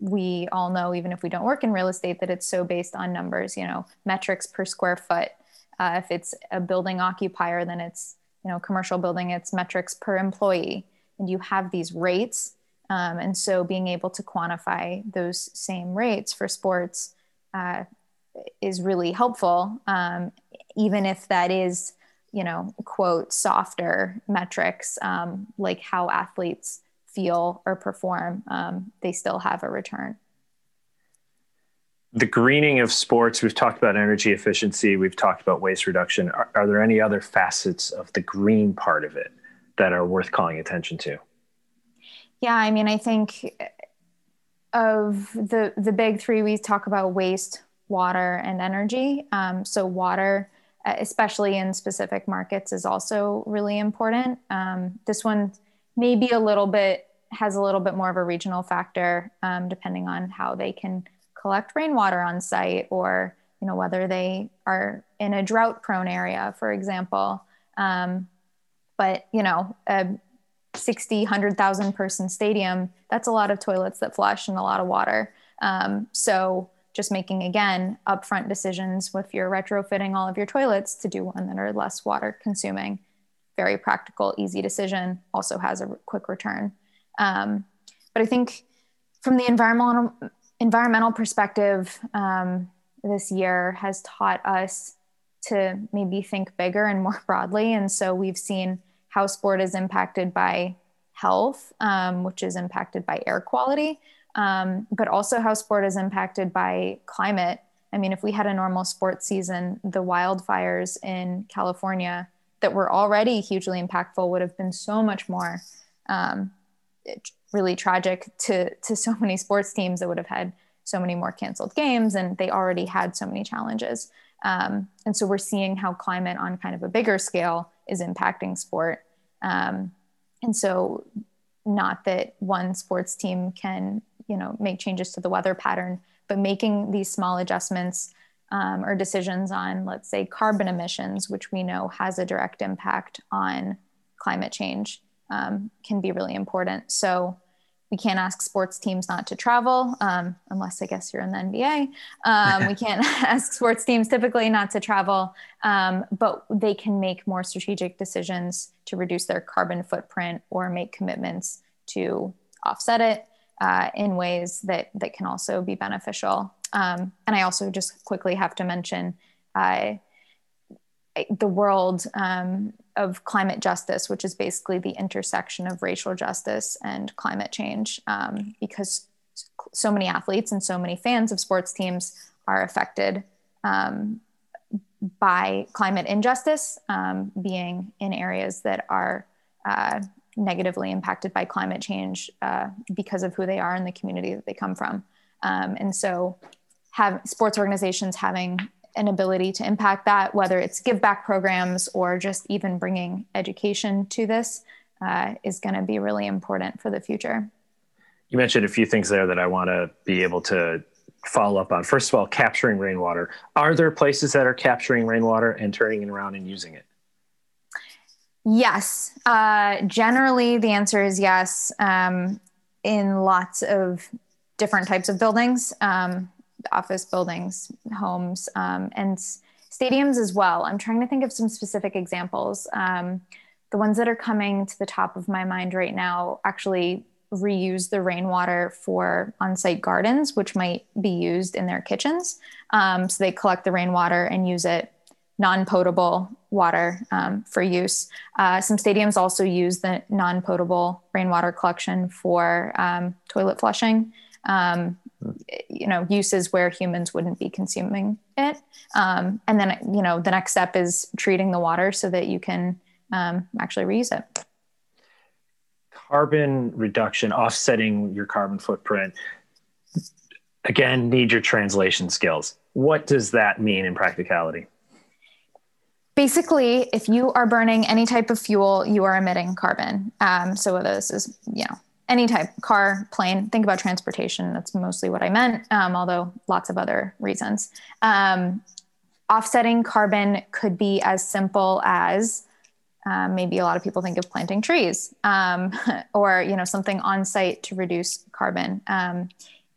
we all know, even if we don't work in real estate, that it's so based on numbers, you know, metrics per square foot. Uh, if it's a building occupier, then it's, you know, commercial building, it's metrics per employee. And you have these rates. Um, and so being able to quantify those same rates for sports uh, is really helpful, um, even if that is you know, quote, softer metrics um, like how athletes feel or perform, um, they still have a return. The greening of sports, we've talked about energy efficiency, we've talked about waste reduction. Are, are there any other facets of the green part of it that are worth calling attention to? Yeah, I mean, I think of the the big three, we talk about waste, water, and energy. Um, so water, uh, especially in specific markets, is also really important. Um, this one may be a little bit has a little bit more of a regional factor, um, depending on how they can collect rainwater on site or you know whether they are in a drought prone area for example. Um, but you know a 60 100000 person stadium that's a lot of toilets that flush and a lot of water. Um, so just making again upfront decisions if you're retrofitting all of your toilets to do one that are less water consuming. Very practical easy decision also has a quick return um, but i think from the environmental environmental perspective, um, this year has taught us to maybe think bigger and more [LAUGHS] broadly. And so we've seen how sport is impacted by health, um, which is impacted by air quality, um, but also how sport is impacted by climate. I mean, if we had a normal sports season, the wildfires in California that were already hugely impactful would have been so much more um, really tragic to to so many sports teams that would have had so many more canceled games, and they already had so many challenges. Um, and so we're seeing how climate on kind of a bigger scale is impacting sport. Um, and so, not that one sports team can, you know, make changes to the weather pattern, but making these small adjustments um, or decisions on, let's say, carbon emissions, which we know has a direct impact on climate change, um, can be really important. So, we can't ask sports teams not to travel um, unless i guess you're in the nba um, we can't [LAUGHS] ask sports teams typically not to travel um, but they can make more strategic decisions to reduce their carbon footprint or make commitments to offset it uh, in ways that that can also be beneficial um, and i also just quickly have to mention uh, the world um, of climate justice, which is basically the intersection of racial justice and climate change, um, because so many athletes and so many fans of sports teams are affected um, by climate injustice, um, being in areas that are uh, negatively impacted by climate change uh, because of who they are and the community that they come from. Um, and so, have sports organizations having an ability to impact that, whether it's give back programs or just even bringing education to this, uh, is going to be really important for the future. You mentioned a few things there that I want to be able to follow up on. First of all, capturing rainwater. Are there places that are capturing rainwater and turning it around and using it? Yes. Uh, generally, the answer is yes um, in lots of different types of buildings. Um, office buildings, homes, um, and stadiums as well. I'm trying to think of some specific examples. Um, the ones that are coming to the top of my mind right now actually reuse the rainwater for on-site gardens, which might be used in their kitchens. Um, so they collect the rainwater and use it non-potable water um, for use. Uh, some stadiums also use the non-potable rainwater collection for um, toilet flushing. Um, you know uses where humans wouldn't be consuming it. Um, and then you know the next step is treating the water so that you can um, actually reuse it. Carbon reduction offsetting your carbon footprint again need your translation skills. What does that mean in practicality? Basically if you are burning any type of fuel you are emitting carbon. Um, so whether this is you know any type car plane think about transportation. That's mostly what i meant um, although lots of other reasons. Um, offsetting carbon could be as simple as um, maybe a lot of people think of planting trees um, [LAUGHS] or you know something on site to reduce carbon. Um,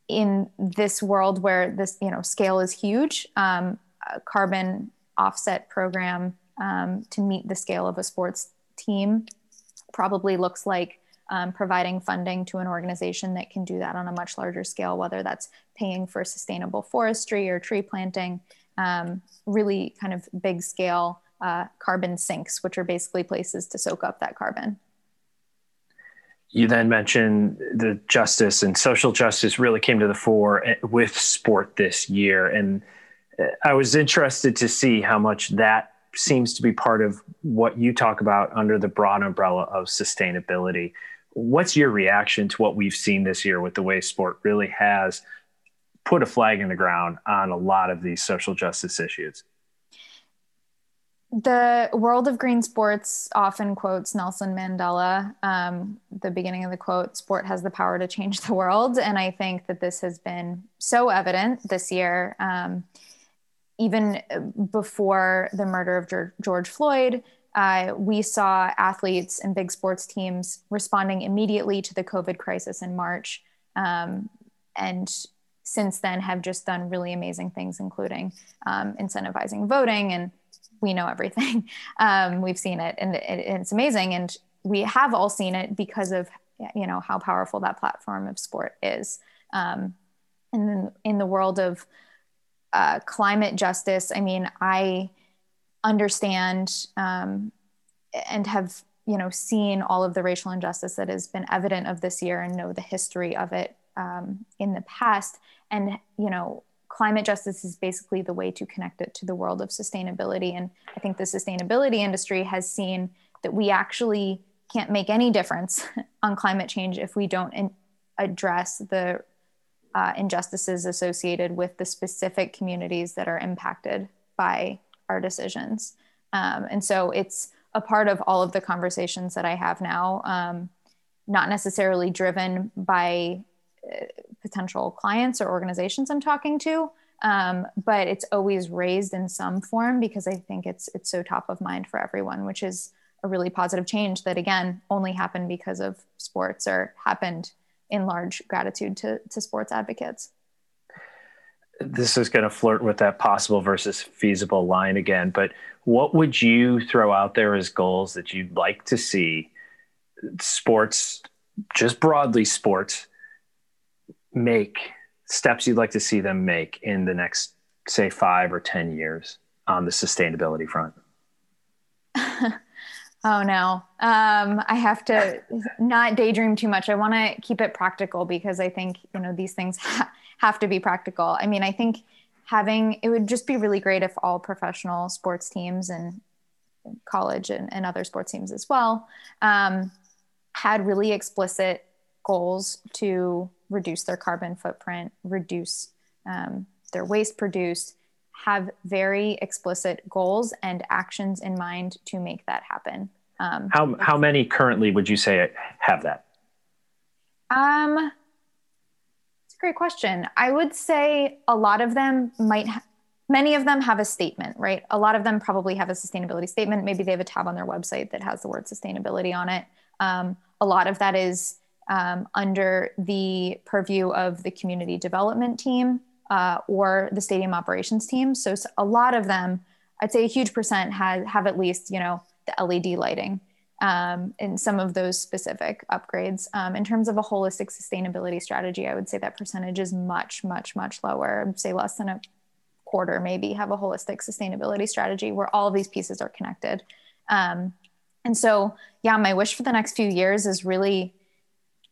in this world where this you know scale is huge um, carbon offset program to meet the scale of a sports team probably looks like um, providing funding to an organization that can do that on a much larger scale, whether that's paying for sustainable forestry or tree planting, um, really kind of big scale uh, carbon sinks, which are basically places to soak up that carbon. You then mentioned the justice and social justice really came to the fore eh, with sport this year. And eh, I was interested to see how much that seems to be part of what you talk about under the broad umbrella of sustainability. What's your reaction to what we've seen this year with the way sport really has put a flag in the ground on a lot of these social justice issues? The world of green sports often quotes Nelson Mandela. Um, the beginning of the quote, sport has the power to change the world. And I think that this has been so evident this year. Um, even before the murder of George Floyd, uh, we saw athletes and big sports teams responding immediately to the COVID crisis in March. Um, and since then have just done really amazing things, including um, incentivizing voting. And we know everything. [LAUGHS] Um, we've seen it and, it, it's amazing. And we have all seen it because of you know how powerful that platform of sport is. Um, and then in the world of uh, climate justice, I mean, I understand um, and have you know seen all of the racial injustice that has been evident of this year and know the history of it um, in the past. And you know climate justice is basically the way to connect it to the world of sustainability. And i think the sustainability industry has seen that we actually can't make any difference [LAUGHS] on climate change if we don't in- address the uh, injustices associated with the specific communities that are impacted by our decisions. Um, and so it's a part of all of the conversations that I have now, um, not necessarily driven by uh, potential clients or organizations I'm talking to, um, but it's always raised in some form because I think it's it's so top of mind for everyone, which is a really positive change that again only happened because of sports or happened in large gratitude to, to sports advocates this is going to flirt with that possible versus feasible line again, but what would you throw out there as goals that you'd like to see sports, just broadly sports, make steps you'd like to see them make in the next, say, five or 10 years on the sustainability front? [LAUGHS] Oh no. Um, I have to not daydream too much. I want to keep it practical because I think, you know, these things ha- have to be practical. I mean, I think having it would just be really great if all professional sports teams and college and, and other sports teams as well um, had really explicit goals to reduce their carbon footprint, reduce um, their waste produced, have very explicit goals and actions in mind to make that happen. Um, how how many currently would you say have that? Um, great question. I would say a lot of them might. Ha- many of them have a statement, right? A lot of them probably have a sustainability statement. Maybe they have a tab on their website that has the word sustainability on it. Um, a lot of that is um, under the purview of the community development team uh, or the stadium operations team. So, so, a lot of them, I'd say a huge percent has have at least you know the LED lighting um, in some of those specific upgrades. Um, in terms of a holistic sustainability strategy, I would say that percentage is much, much, much lower. Say less than a quarter maybe have a holistic sustainability strategy where all of these pieces are connected. Um, and so, yeah, my wish for the next few years is really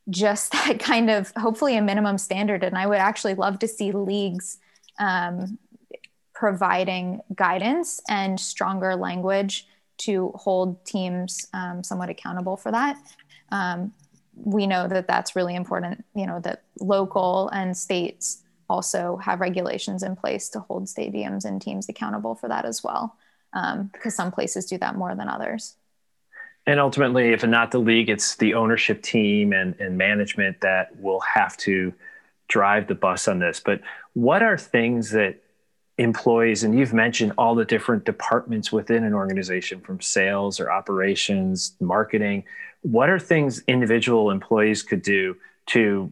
just [LAUGHS] that kind of hopefully a minimum standard. And I would actually love to see leagues um, providing guidance and stronger language to hold teams um, somewhat accountable for that. Um, we know that that's really important. You know that local and states also have regulations in place to hold stadiums and teams accountable for that as well, um, because some places do that more than others. And ultimately, if not the league, it's the ownership team and, and management that will have to drive the bus on this. But what are things that employees, and you've mentioned all the different departments within an organization from sales or operations, marketing, what are things individual employees could do to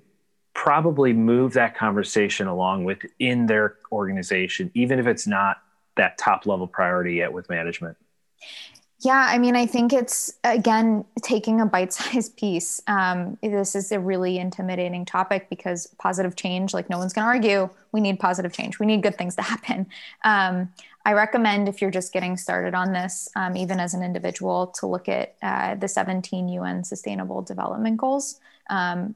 probably move that conversation along within their organization, even if it's not that top level priority yet with management? Yeah, I mean, I think it's again taking a bite sized [LAUGHS] piece. Um, this is a really intimidating topic because positive change, like no one's going to argue, we need positive change. We need good things to [LAUGHS] happen. Um, I recommend if you're just getting started on this, um, even as an individual, to look at uh, the 17 UN Sustainable Development Goals. Um,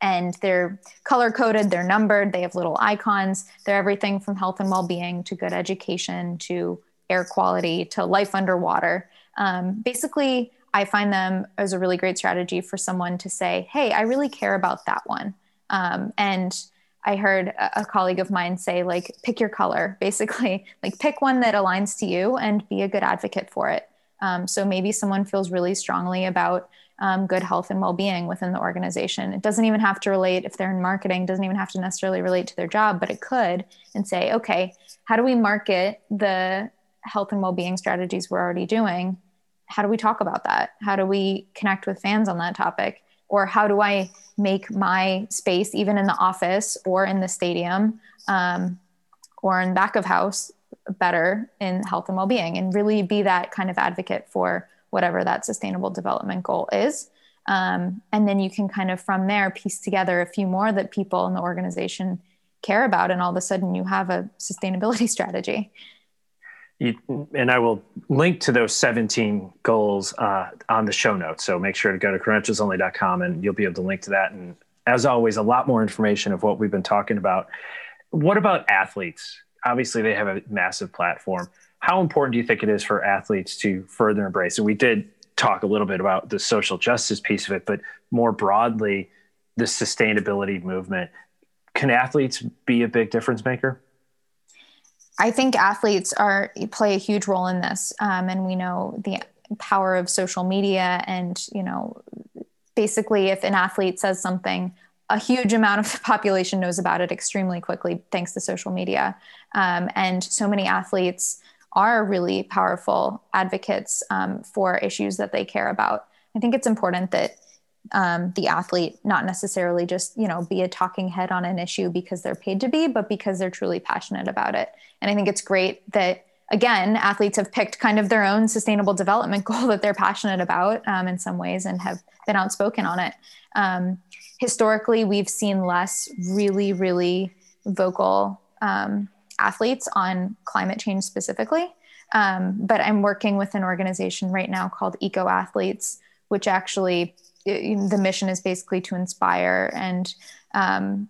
and they're color coded, they're numbered, they have little icons. They're everything from health and well being to good education to air quality to life underwater. Um, basically, I find them as a really great strategy for someone to say, hey, I really care about that one. Um, and I heard a, colleague of mine say, like, pick your color, [LAUGHS] basically, like, pick one that aligns to you and be a good advocate for it. Um, so maybe someone feels really strongly about um, good health and well-being within the organization. It doesn't even have to relate if they're in marketing, doesn't even have to necessarily relate to their job, but it could and say, okay, how do we market the health and well-being strategies we're already doing how do we talk about that how do we connect with fans on that topic or how do i make my space even in the office or in the stadium um, or in back of house better in health and well-being and really be that kind of advocate for whatever that sustainable development goal is Um, and then you can kind of from there piece together a few more that people in the organization care about. And all of a sudden you have a sustainability [LAUGHS] strategy. You, and I will link to those 17 goals uh, on the show notes. So make sure to go to credentialsonly.com and you'll be able to link to that. And as always, a lot more information of what we've been talking about. What about athletes? Obviously, they have a massive platform. How important do you think it is for athletes to further embrace? And we did talk a little bit about the social justice piece of it, but more broadly, the sustainability movement. Can athletes be a big difference maker? I think athletes are play a huge role in this, um, and we know the power of social media. And you know, basically, if an athlete says something, a huge amount of the population knows about it extremely quickly thanks to social media. Um, and so many athletes are really powerful advocates um, for issues that they care about. I think it's important that um, the athlete not necessarily just you know be a talking head on an issue because they're paid to be but because they're truly passionate about it. And i think it's great that again athletes have picked kind of their own sustainable development [LAUGHS] goal that they're passionate about um, in some ways and have been outspoken on it. Um, historically we've seen less really really vocal um, athletes on climate change specifically. Um, but i'm working with an organization right now called eco athletes which actually the mission is basically to inspire and um,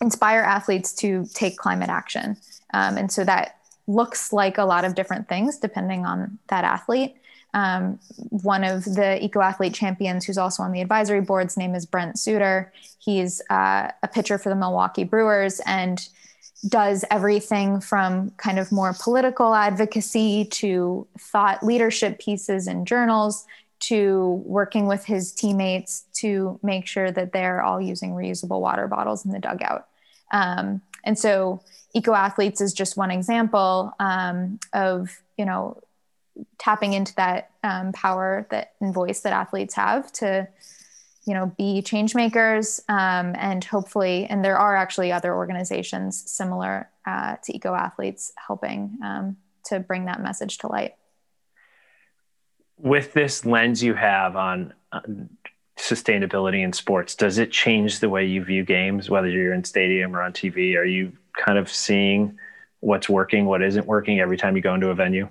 inspire athletes to take climate action. Um, and so that looks like a lot of different things depending on that athlete. Um, one of the eco athlete champions who's also on the advisory board's name is Brent Suter. He's uh, a pitcher for the Milwaukee Brewers and does everything from kind of more political advocacy to thought leadership pieces in journals to working with his teammates to make sure that they're all using reusable water bottles in the dugout. Um, and so eco athletes is just one example um, of you know tapping into that um, power that and voice that athletes have to you know be change makers um, and hopefully and there are actually other organizations similar uh, to eco athletes helping um, to bring that message to light with this lens you have on, sustainability in sports, does it change the way you view games, whether you're in stadium or on TV? Are you kind of seeing what's working, what isn't working every time you go into a venue?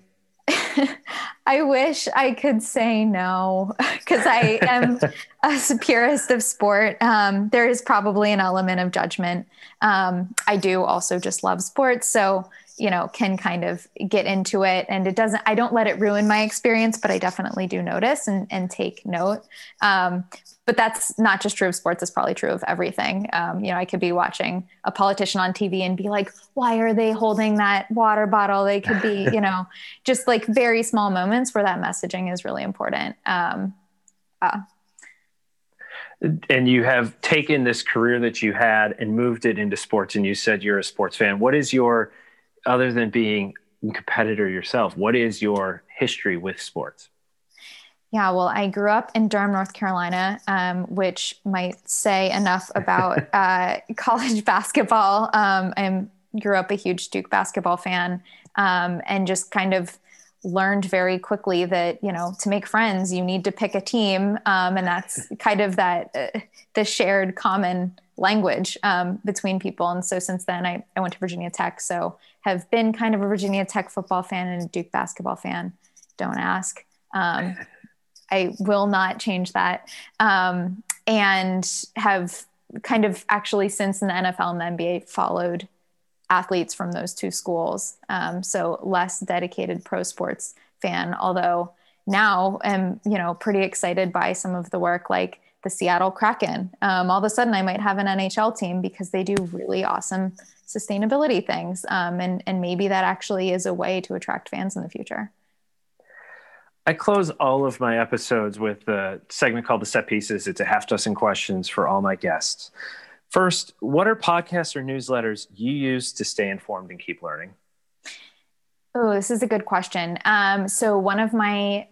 [LAUGHS] I wish I could say no [LAUGHS] because I am a purist of sport. Um, there is probably an element of judgment. Um, I do also just love sports. So you know can kind of get into it. And it doesn't i don't let it ruin my experience but i definitely do notice and, and take note. Um, but that's not just true of sports. It's probably true of everything. Um, you know i could be watching a politician on tv and be like why are they holding that water bottle? They could be [LAUGHS] you know just like very small moments where that messaging is really important. Um, uh, and you have taken this career that you had and moved it into sports and you said you're a sports fan. What is your other than being a competitor yourself, what is your history with sports? Yeah, well, I grew up in Durham, North Carolina, um, which might say enough about [LAUGHS] uh, college basketball. Um, I grew up a huge Duke basketball fan um, and just kind of learned very quickly that you know to make friends you need to pick a team um, and that's [LAUGHS] kind of that uh, the shared common language um, between people. And so since then I, I went to virginia tech. So have been kind of a virginia tech football fan and a duke basketball fan don't ask. Um, i will not change that. Um, and have kind of actually since in the nfl and the nba followed athletes from those two schools. Um, so less dedicated pro sports fan, although now am, you know, pretty excited by some of the work like the Seattle Kraken. Um, all of a sudden I might have an NHL team because they do really awesome sustainability things. Um, and, and maybe that actually is a way to attract fans in the future. I close all of my episodes with a segment called the set pieces. It's a half dozen questions for all my guests. First, what are podcasts or newsletters you use to stay informed and keep learning? Oh, this is a good question. Um, so, one of my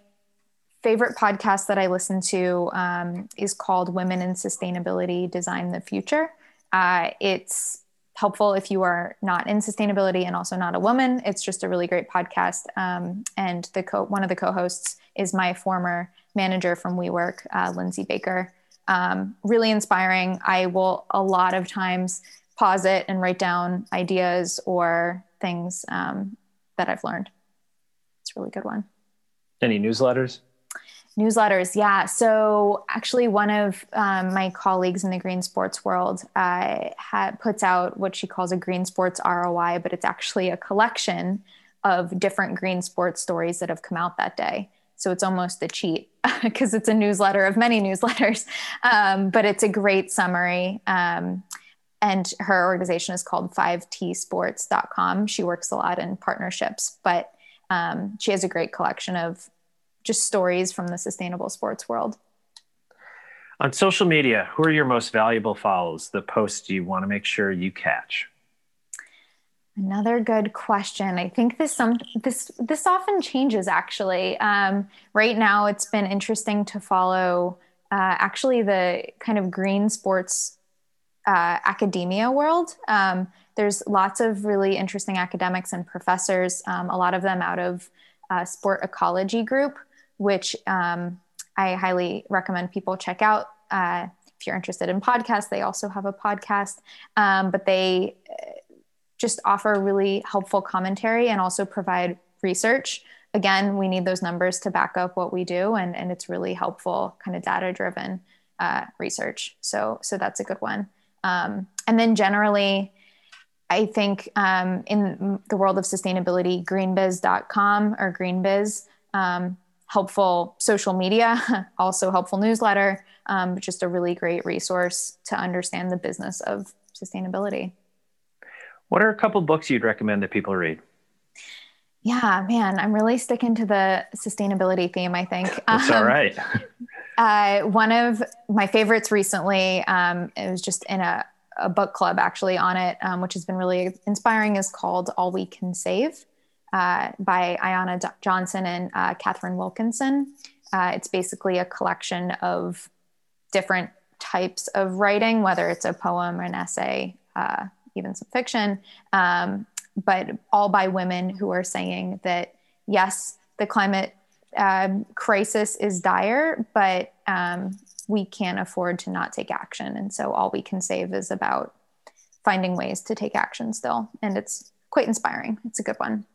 favorite podcast that I listen to um, is called Women in Sustainability Design the Future. Uh, it's helpful if you are not in sustainability and also not a woman. It's just a really great podcast. Um, and the co- one of the co hosts is my former manager from WeWork, uh, Lindsay Baker. Um, really inspiring. I will a lot of times pause it and write down ideas or things um, that I've learned. It's a really good one. Any newsletters? Newsletters, yeah. So actually, one of um, my colleagues in the green sports world uh, ha- puts out what she calls a green sports ROI, but it's actually a collection of different green sports stories that have come out that day. So it's almost a cheat [LAUGHS] because it's a newsletter of many newsletters, [LAUGHS] um, but it's a great summary. Um, and her organization is called 5tsports.com. She works a lot in partnerships, but um, she has a great collection of just stories from the sustainable sports world. On social media, who are your most valuable follows, the posts you want to make sure you catch? Another good question. I think this some this this often changes actually. Um, right now, it's been interesting to follow uh, actually the kind of green sports uh, academia world. Um, there's lots of really interesting academics and professors. Um, a lot of them out of uh, Sport Ecology Group, which um, I highly recommend people check out. Uh, if you're interested in podcasts, they also have a podcast, um, but they just offer really helpful commentary and also provide research. Again, we need those numbers to back up what we do, and, and it's really helpful, kind of data driven uh, research. So, so that's a good one. Um, and then generally, I think um, in the world of sustainability, greenbiz.com or greenbiz, um, helpful social media, [LAUGHS] also helpful newsletter, um, just a really great resource to understand the business of sustainability. What are a couple books you'd recommend that people read? Yeah, man, I'm really sticking to the sustainability theme, I think. [LAUGHS] That's um, all right. [LAUGHS] uh, one of my favorites recently, um, it was just in a, a, book club actually on it, um, which has been really inspiring, is called All We Can Save uh, by Ayana D- Johnson and uh, Katharine Wilkinson. Uh, it's basically a collection of different types of writing, whether it's a poem or an essay, uh, even some fiction, um, but all by women who are saying that yes, the climate um, crisis is dire, but um, we can't afford to not take action. And so all we can save is about finding ways to take action still. And it's quite inspiring. It's a good one.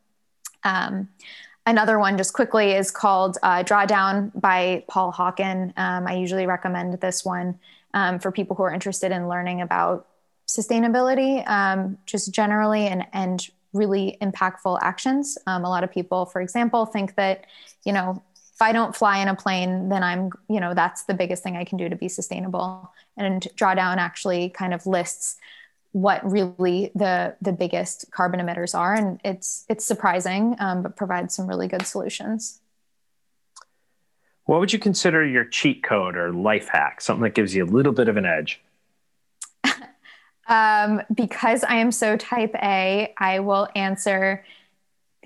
Um, another one, just quickly, is called uh, Drawdown by Paul Hawken. Um, I usually recommend this one um, for people who are interested in learning about sustainability, um, just generally, and and really impactful actions. Um, a lot of people, for example, think that you know if I don't fly in a plane, then I'm you know that's the biggest thing I can do to be sustainable. And Drawdown actually kind of lists what really the the biggest carbon emitters are, and it's it's surprising, um, but provides some really good solutions. What would you consider your cheat code or life hack? Something that gives you a little bit of an edge. [LAUGHS] Um, because I am so type A, I will answer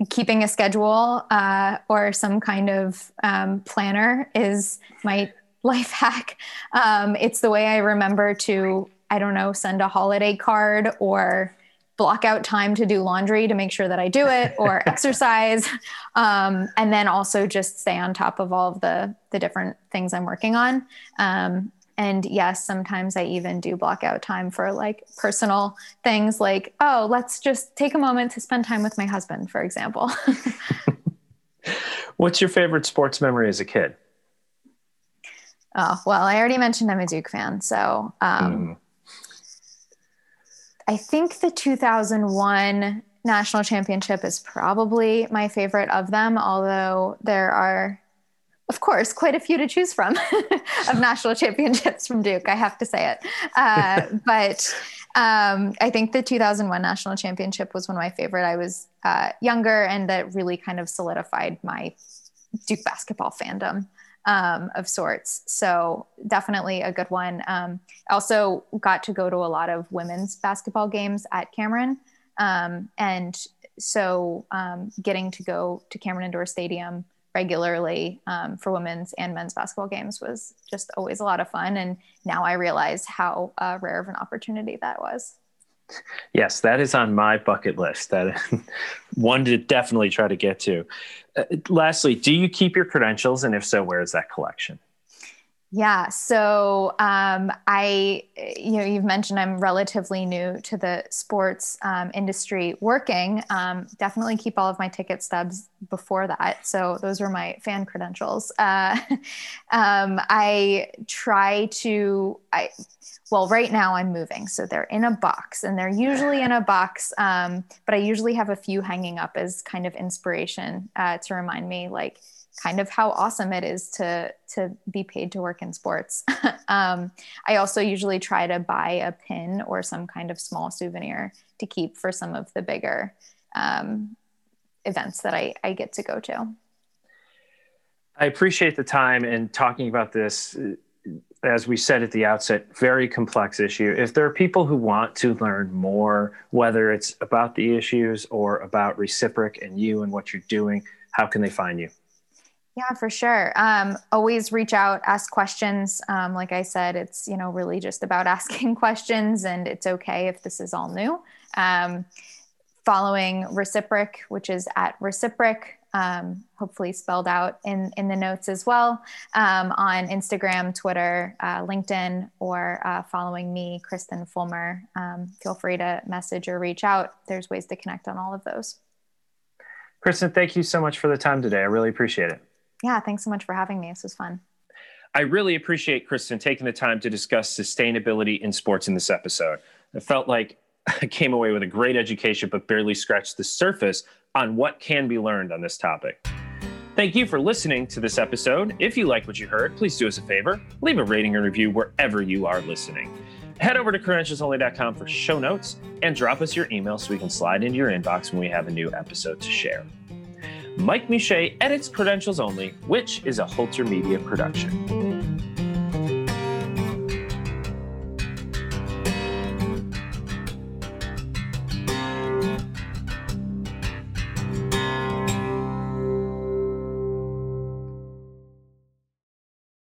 keeping a schedule uh, or some kind of um, planner is my [LAUGHS] life hack. Um, it's the way I remember to, I don't know, send a holiday card or block out time to do laundry to make sure that I do it or [LAUGHS] exercise. Um, and then also just stay on top of all of the, the different things I'm working on. Um, and yes sometimes i even do block out time for like personal things like oh let's just take a moment to spend time with my husband for example [LAUGHS] what's your favorite sports memory as a kid oh well i already mentioned i'm a duke fan so um, mm. I think the 2001 national championship is probably my favorite of them although there are of course, quite a few to choose from [LAUGHS] of national championships from Duke. I have to say it. Uh, [LAUGHS] but um, I think the 2001 national championship was one of my favorite. I was uh, younger, and that really kind of solidified my Duke basketball fandom um, of sorts. So definitely a good one. Um, also got to go to a lot of women's basketball games at Cameron, um, and so um, getting to go to Cameron Indoor Stadium regularly um, for women's and men's basketball games was just always a lot of fun. And now I realize how uh, rare of an opportunity that was. Yes, that is on my bucket list. That [LAUGHS] one to definitely try to get to. Uh, lastly, do you keep your credentials, and if so, where is that collection? Yeah. So um, I, you know, you've mentioned I'm relatively new to the sports um, industry working. Um, definitely keep all of my ticket stubs before that. So those were my fan credentials. Uh, [LAUGHS] um, I try to, I, well, right now I'm moving. So they're in a box and they're usually in a box. Um, but I usually have a few hanging up as kind of inspiration uh, to remind me like, kind of how awesome it is to to be paid to work in sports. [LAUGHS] um, I also usually try to buy a pin or some kind of small souvenir to keep for some of the bigger um, events that I, I get to go to. I appreciate the time and talking about this. As we said at the outset, very complex issue. If there are people who want to learn more, whether it's about the issues or about Reciproc and you and what you're doing, how can they find you? Yeah, for sure. Um, always reach out, ask questions. Um, like I said, it's you know really just about [LAUGHS] asking questions, and it's okay if this is all new. Um, following Reciproc, which is at Reciproc, um, hopefully spelled out in in the notes as well um, on Instagram, Twitter, uh, LinkedIn, or uh, following me, Kristen Fulmer. Um, feel free to message or reach out. There's ways to connect on all of those. Kristen, thank you so much for the time today. I really appreciate it. Yeah, thanks so much for having me. This was fun. I really appreciate Kristen taking the time to discuss sustainability in sports in this episode. It felt like [LAUGHS] I came away with a great education, but barely scratched the surface on what can be learned on this topic. Thank you for listening to this episode. If you like what you heard, please do us a favor leave a rating and review wherever you are listening. Head over to credentialsonly.com for show notes and drop us your email so we can slide into your inbox when we have a new episode to share. Mike Miche edits Credentials Only, which is a Holter Media production.